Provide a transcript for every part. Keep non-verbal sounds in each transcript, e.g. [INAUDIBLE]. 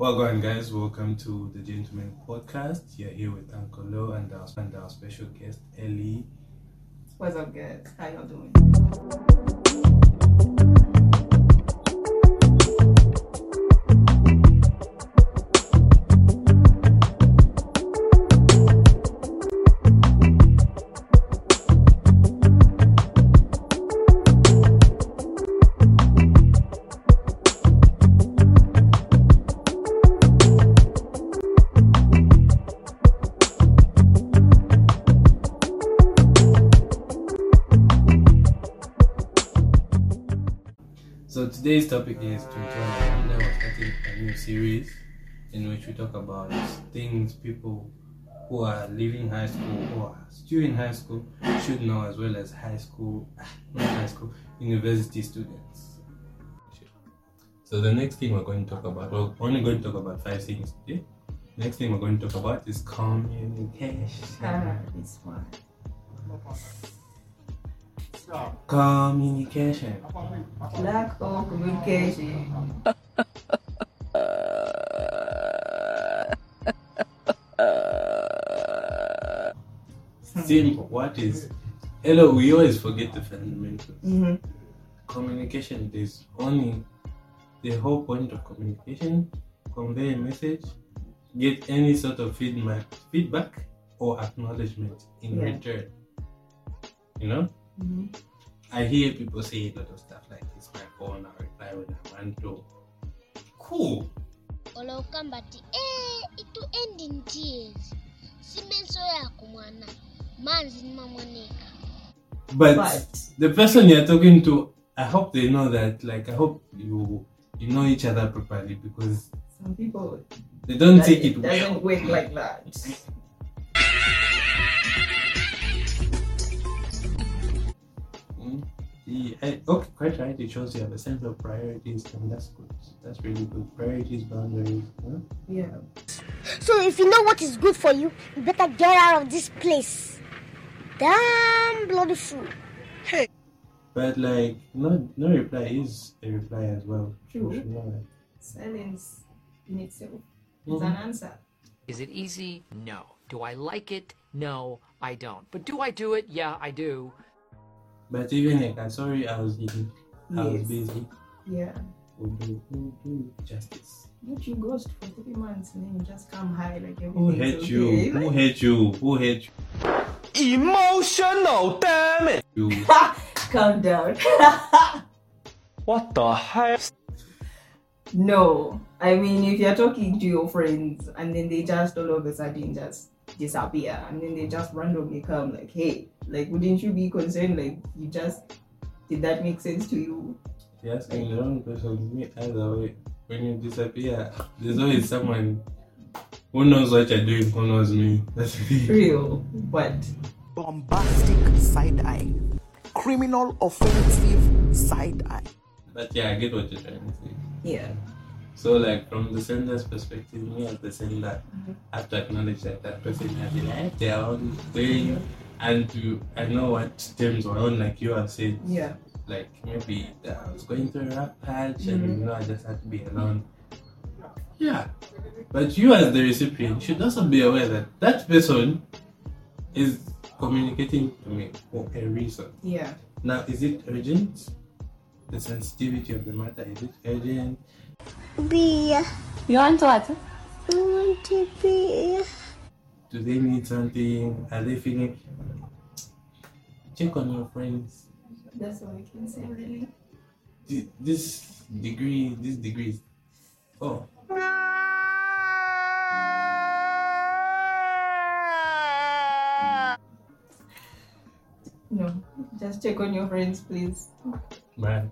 Well, go on, guys. Welcome to the Gentleman Podcast. You're here with Uncle Lo and our, and our special guest, Ely. What's up, guys? How y'all doing? So today's topic is 21 and we're starting a new series in which we talk about things people who are leaving high school or still in high school should know as well as high school, [LAUGHS] not high school, university students. So the next thing we're going to talk about, we're only going to talk about five things today. Next thing we're going to talk about is communication. Ah. Communication. Lack of communication. Simple. What is? Hello, we always forget the fundamentals. Mm-hmm. Communication is only the whole point of communication. Convey a message, get any sort of feedback, feedback or acknowledgement in Yeah. return. You know, Mm-hmm. I hear people say a lot of stuff like, "It's my phone. I reply when I want to." Cool. olowukamba ati "Eh, itu end in tears simeso yako mwana manzi nimamwoneka But, But- the person you're talking to, I hope they know that. Like, I hope you you know each other properly because Some people they don't take it it well. doesn't work like that. Mm. Yeah, okay, quite right. It shows you have a sense of priorities, and that's good. That's really good. Priorities, boundaries. Huh? Yeah. So if you know what is good for you, you better get out of this place. Damn bloody fool. Hey. But like, no, no reply is a reply as well. True. You should know that. Silence in itself is Mhm. an answer. Is it easy? No. Do I like it? No, I don't. But do I do it? Yeah, I do. But even like, I'm sorry, I was in, I was busy. Yeah. Would do, do, do justice. But you ghost for three months and then you just come high like everything. Who hate you? [LAUGHS] Who hate you? Who hate you? Emotional, damn it! you? Calm down. [LAUGHS] What the hell? no. I mean, if you're talking to your friends and then they just all of a sudden just disappear and then they just randomly come like, hey, like, wouldn't you be concerned? Like, you just, did that make sense to you? You're asking the wrong person. Me either way. When you disappear, there's always someone who knows what you're doing, who knows me. That's me. Real. But bombastic side eye, criminal offensive side eye. But yeah, I get what you're trying to say. yeah. So, like from the sender's perspective, me as the sender, I have to acknowledge that that person has like their own thing, and to I know what terms were on, like you have said. Yeah. Like maybe I was going through a rough patch, and Mhm. you know I just had to be alone. Yeah, but you as the recipient should also be aware that that person is communicating to me for a reason. Yeah. Now, is it urgent? The sensitivity of the matter is it urgent? Be. You want what? I want to be. Do they need something? Are they feeling? Check on your friends. That's all I can say, really. This degree, this degree. Oh, No. Just check on your friends, please. right.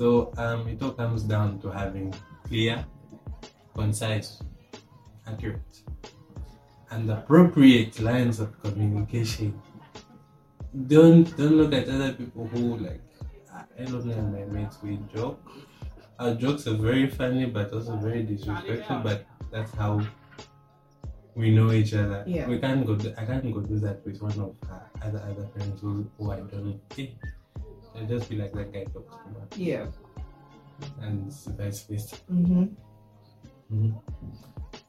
So um, it all comes down to having clear, concise, accurate, and appropriate lines of communication. Don't don't look at other people who like. I don't know my mates we joke. Our jokes are very funny, but also very disrespectful. But that's how we know each other. Yeah. We can't go. I can't go do that with one of uh, other other friends who, who I don't know. I'll just be like that guy talks to me, Yeah. and vice versa. Mm-hmm. Mhm.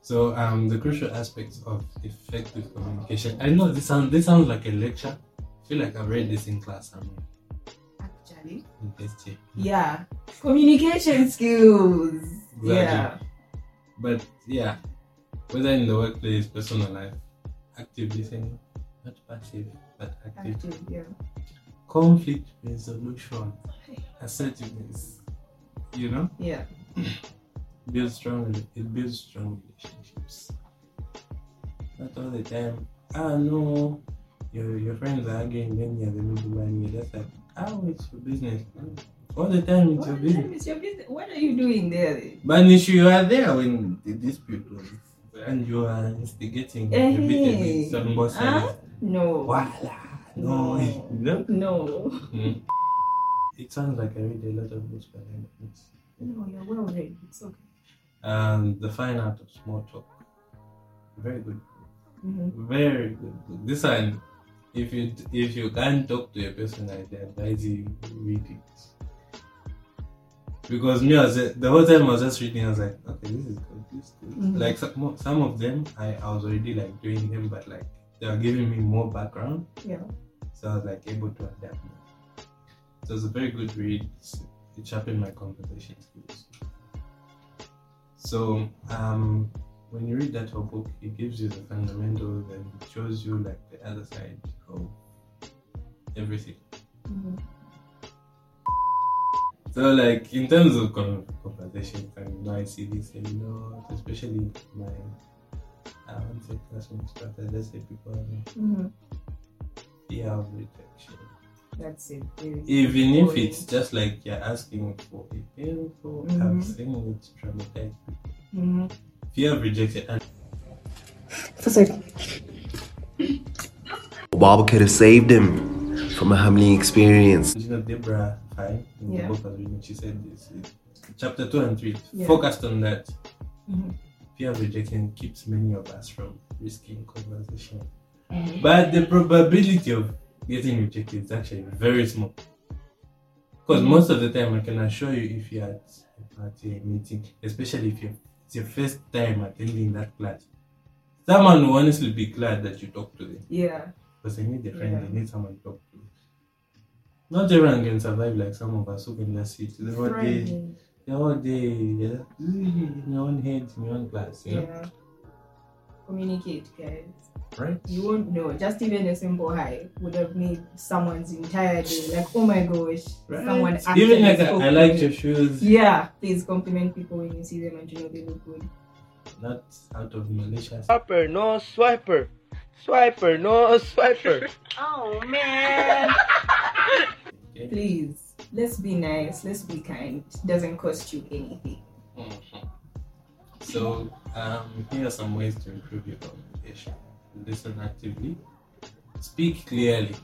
So um, the crucial aspects of effective communication. I know this sounds this sounds like a lecture. I feel like I've read this in class somewhere. Actually. in. Yeah. Communication skills. Exactly. Yeah. But yeah, whether in the workplace, personal life, active listening, not passive, but active. Active, yeah. Conflict resolution, assertiveness. You know, Yeah. [CLEARS THROAT] builds strong. It builds strong relationships. Not all the time. Ah no, your your friends are arguing, then you're the middleman. You're just like, oh, it's your business. All the time, it's your business. is your business? what are you doing there? But Nishu, you are there when the dispute was, and you are instigating a bit, a Hey. bit on both Huh? No. Voila. No, no. No. Mm. It sounds like I read a lot of books, but I don't. No, you're well read. It's okay. Um, the fine art of small talk. Very good. Mm-hmm. Very good. book. This one, if you if you can't talk to a person, I advise you read it. Because me, I was the whole time I was just reading, I was like, okay, this is good, this is good. Mhm. Like some, some of them, I, I was already like doing them, but like they were giving me more background, Yeah. so I was like able to adapt more. So it's a very good read. It sharpened my conversation skills. So um, when you read that whole book, it gives you the fundamentals and it shows you like the other side of everything. Mhm. So like in terms of con- conversations, I know I see this a lot, especially my I won't say classmates, but I just say people I know, Mhm. fear of rejection. That's it. Even if important. it's just like you're asking for a painful, Mhm. I've seen it traumatize people. Mhm. Fear of rejection and Bob could have saved him from a humbling experience. you know Deborah Fine in Yeah. the book I was reading, she said this chapter two and three Yeah. focused on that. Mhm. Of rejection keeps many of us from risking conversation. Mhm. But the probability of getting rejected is actually very small. Because most of the time, I can assure you, if you're at a party, a meeting, especially if you're, it's your first time attending that class, someone will honestly be glad that you talk to them. Yeah. Because they need a friend, Yeah. they need someone to talk to. Not everyone can survive like some of us who can just sit the whole day, Friend. the whole day, you're in mm-hmm. your own head, in your own class, you know? Yeah. Communicate, guys. Right? You won't know. Just even a simple hi would have made someone's entire day. Like, oh my gosh, someone Right. actually Even like, spoke I, I to your shoes. Yeah, please compliment people when you see them and you know they look good. not out of malicious. Swiper, no swiper. Swiper, no swiper. [LAUGHS] Oh man. Please, let's be nice. Let's be kind. It doesn't cost you anything. Mhm. So, um, here are some ways to improve your communication. Listen actively, speak clearly.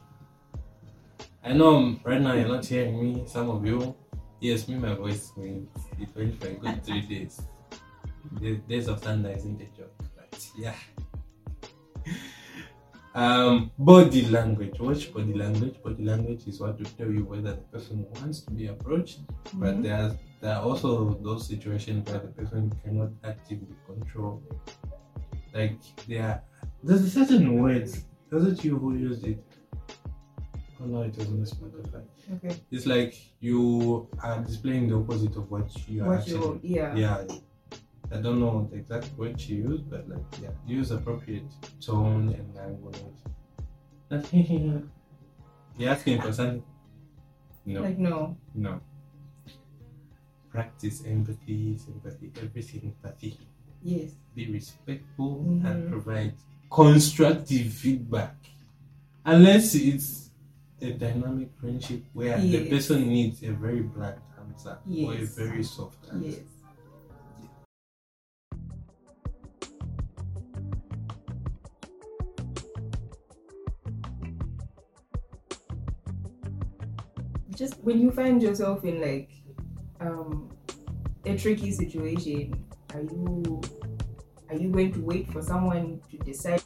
I know right now you're not hearing me. Some of you, yes, me, my voice went. It went for a good three days. The days of thunder isn't a joke, but yeah. Um, body language. Watch body language. Body language is what will tell you whether the person wants to be approached but Mhm. there are, also those situations where the person cannot actively control. Like there are there's certain words. Was it you who used it? Oh no, it wasn't Spotify. Okay. It's like you are displaying the opposite of what you are What actually. you yeah. yeah. I don't know the exact word she used, but like yeah, use appropriate tone and language. [LAUGHS] You're asking for something. No. Like no. No. Practice empathy, sympathy, everything empathy. Yes. Be respectful Mhm. and provide constructive feedback. Unless it's a dynamic friendship where the person needs a very blunt answer or a very soft answer. Yes. Just when you find yourself in like um, a tricky situation, are you are you going to wait for someone to decide